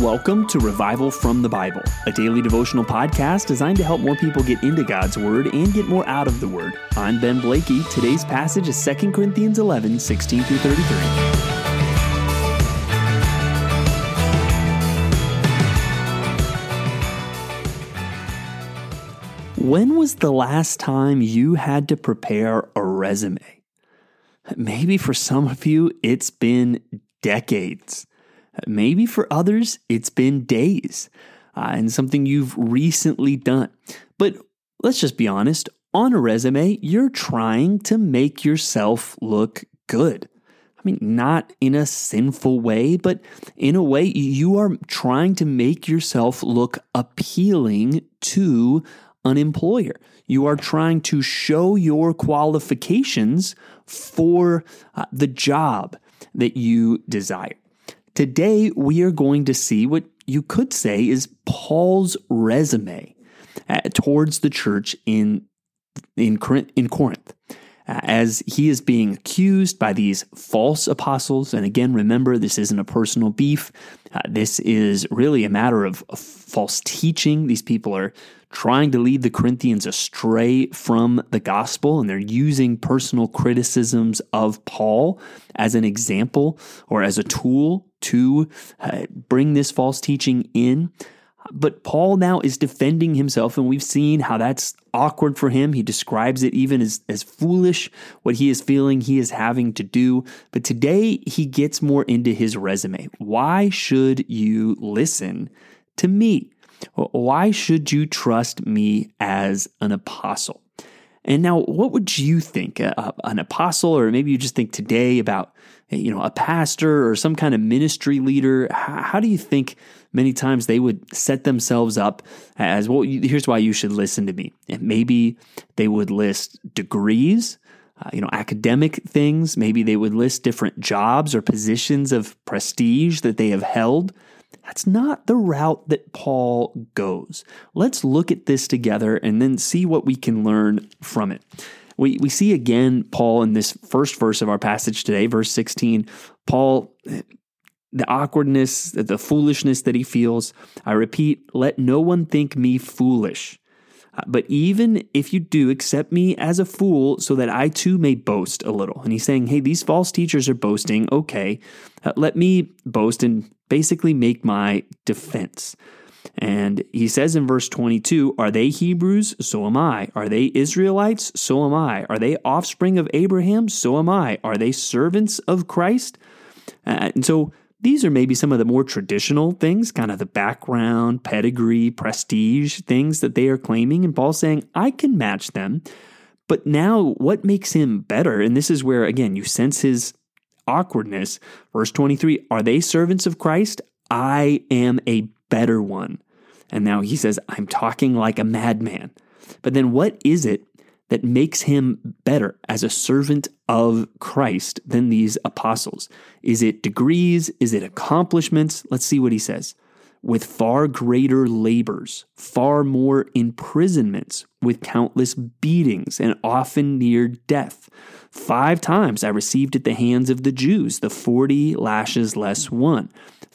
Welcome to Revival from the Bible, a daily devotional podcast designed to help more people get into God's Word and get more out of the Word. I'm Ben Blakey. Today's passage is 2 Corinthians 11 16 through 33. When was the last time you had to prepare a resume? Maybe for some of you, it's been decades. Maybe for others, it's been days uh, and something you've recently done. But let's just be honest on a resume, you're trying to make yourself look good. I mean, not in a sinful way, but in a way you are trying to make yourself look appealing to an employer. You are trying to show your qualifications for uh, the job that you desire. Today, we are going to see what you could say is Paul's resume uh, towards the church in, in, in Corinth. Uh, as he is being accused by these false apostles. And again, remember, this isn't a personal beef. Uh, this is really a matter of, false teaching. These people are trying to lead the Corinthians astray from the gospel, and they're using personal criticisms of Paul as an example or as a tool to uh, bring this false teaching in. But Paul now is defending himself, and we've seen how that's awkward for him. He describes it even as, as foolish, what he is feeling he is having to do. But today he gets more into his resume. Why should you listen to me? Why should you trust me as an apostle? And now, what would you think? Uh, an apostle, or maybe you just think today about you know a pastor or some kind of ministry leader. How, do you think many times they would set themselves up as well? Here's why you should listen to me. And maybe they would list degrees. Uh, you know, academic things. Maybe they would list different jobs or positions of prestige that they have held. That's not the route that Paul goes. Let's look at this together and then see what we can learn from it. We, we see again Paul in this first verse of our passage today, verse 16. Paul, the awkwardness, the foolishness that he feels. I repeat, let no one think me foolish. But even if you do, accept me as a fool so that I too may boast a little. And he's saying, hey, these false teachers are boasting. Okay, uh, let me boast and basically make my defense. And he says in verse 22 Are they Hebrews? So am I. Are they Israelites? So am I. Are they offspring of Abraham? So am I. Are they servants of Christ? Uh, and so these are maybe some of the more traditional things, kind of the background, pedigree, prestige things that they are claiming. And Paul's saying, I can match them. But now, what makes him better? And this is where, again, you sense his awkwardness. Verse 23 Are they servants of Christ? I am a better one. And now he says, I'm talking like a madman. But then what is it that makes him better as a servant of Christ than these apostles? Is it degrees? Is it accomplishments? Let's see what he says. With far greater labors, far more imprisonments, with countless beatings, and often near death. Five times I received at the hands of the Jews the forty lashes less one.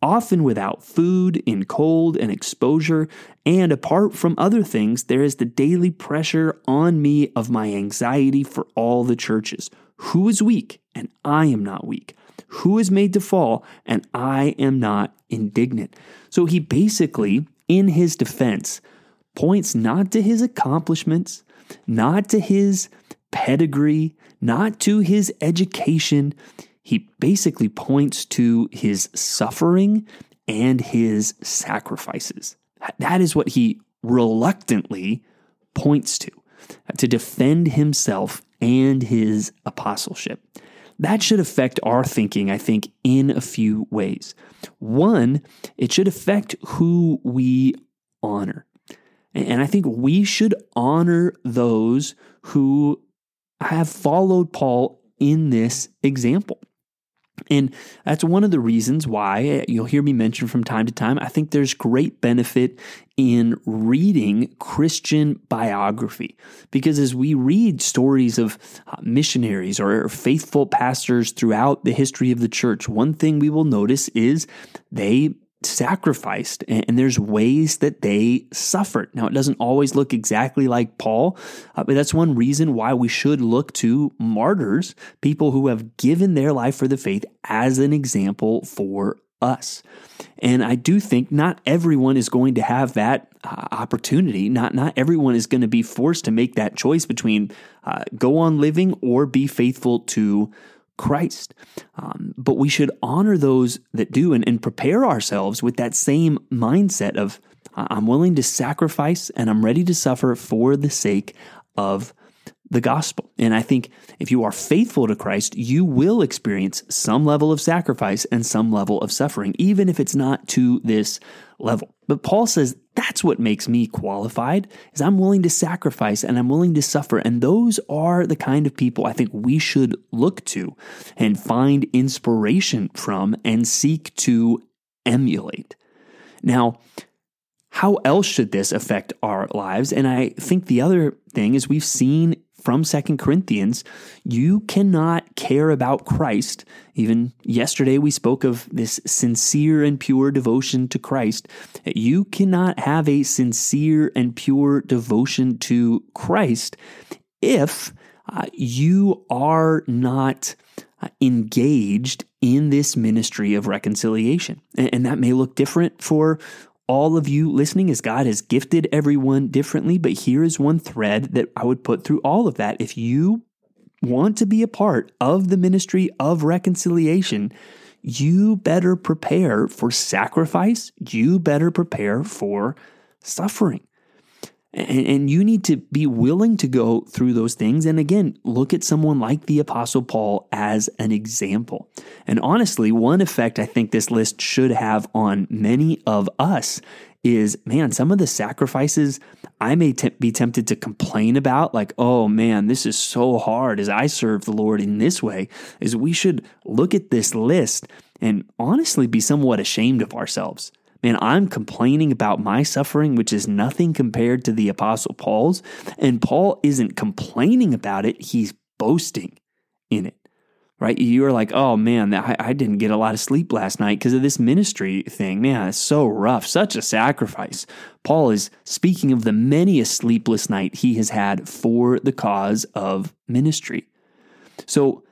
often without food, in cold and exposure, and apart from other things, there is the daily pressure on me of my anxiety for all the churches. Who is weak, and I am not weak? Who is made to fall, and I am not indignant? So he basically, in his defense, points not to his accomplishments, not to his pedigree, not to his education he basically points to his suffering and his sacrifices. That is what he reluctantly points to uh, to defend himself and his apostleship. that should affect our thinking, I think, in a few ways. One, it should affect who we honor. And I think we should honor those who have followed Paul in this example. And that's one of the reasons why you'll hear me mention from time to time. I think there's great benefit in reading Christian biography because as we read stories of uh, missionaries or faithful pastors throughout the history of the church, one thing we will notice is they sacrificed and there's ways that they suffered. Now, it doesn't always look exactly like Paul, uh, but that's one reason why we should look to martyrs, people who have given their life for the faith as an example for us. And I do think not everyone is going to have that uh, opportunity. Not not everyone is going to be forced to make that choice between uh, go on living or be faithful to Christ. Um, but we should honor those that do and, and prepare ourselves with that same mindset of I'm willing to sacrifice and I'm ready to suffer for the sake of the gospel. And I think if you are faithful to Christ, you will experience some level of sacrifice and some level of suffering, even if it's not to this level. But Paul says that's what makes me qualified is I'm willing to sacrifice and I'm willing to suffer. And those are the kind of people I think we should look to and find inspiration from and seek to emulate. Now, how else should this affect our lives? And I think the other thing is we've seen from Second Corinthians, you cannot care about Christ. Even yesterday, we spoke of this sincere and pure devotion to Christ. You cannot have a sincere and pure devotion to Christ if uh, you are not uh, engaged in this ministry of reconciliation. And, and that may look different for all of you listening as God has gifted everyone differently, but here is one thread that I would put through all of that. If you want to be a part of the ministry of reconciliation, you better prepare for sacrifice. You better prepare for suffering. And, and, you need to be willing to go through those things. And again, look at someone like the Apostle Paul as an example. And honestly, one effect I think this list should have on many of us is man, some of the sacrifices I may be tempted to complain about, like, oh man, this is so hard as I serve the Lord in this way, is we should look at this list and honestly be somewhat ashamed of ourselves. Man, I'm complaining about my suffering, which is nothing compared to the Apostle Paul's. And Paul isn't complaining about it, he's boasting in it, right? You're like, oh man, I, I didn't get a lot of sleep last night because of this ministry thing. Man, it's so rough, such a sacrifice. Paul is speaking of the many a sleepless night he has had for the cause of ministry. So,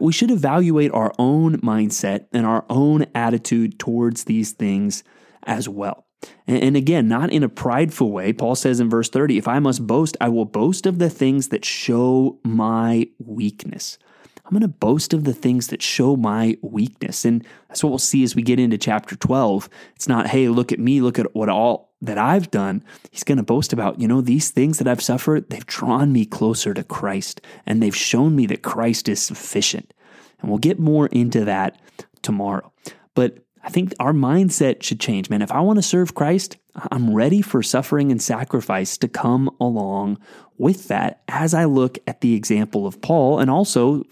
we should evaluate our own mindset and our own attitude towards these things as well. And again, not in a prideful way. Paul says in verse 30 if I must boast, I will boast of the things that show my weakness. I'm going to boast of the things that show my weakness. And that's what we'll see as we get into chapter 12. It's not, hey, look at me, look at what all that I've done. He's going to boast about, you know, these things that I've suffered, they've drawn me closer to Christ and they've shown me that Christ is sufficient. And we'll get more into that tomorrow. But I think our mindset should change, man. If I want to serve Christ, I'm ready for suffering and sacrifice to come along with that as I look at the example of Paul and also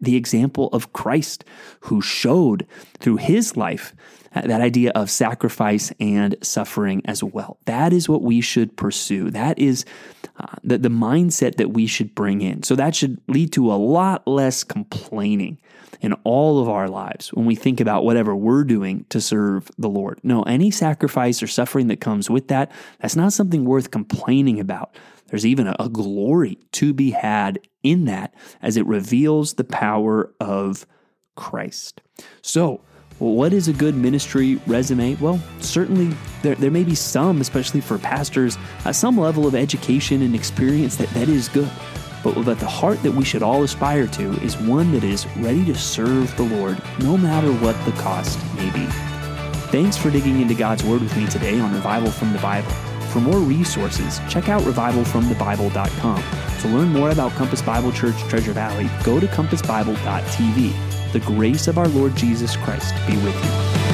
the example of Christ, who showed through his life that idea of sacrifice and suffering as well. That is what we should pursue. That is uh, the, the mindset that we should bring in. So that should lead to a lot less complaining in all of our lives when we think about whatever we're doing to serve the Lord. No, any sacrifice or suffering that comes with that, that's not something worth complaining about. There's even a, a glory to be had in that as it reveals the power of Christ. So, what is a good ministry resume? Well, certainly there, there may be some, especially for pastors, uh, some level of education and experience that, that is good. But, but the heart that we should all aspire to is one that is ready to serve the Lord no matter what the cost may be. Thanks for digging into God's Word with me today on Revival from the Bible. For more resources, check out revivalfromthebible.com. To learn more about Compass Bible Church Treasure Valley, go to compassbible.tv. The grace of our Lord Jesus Christ be with you.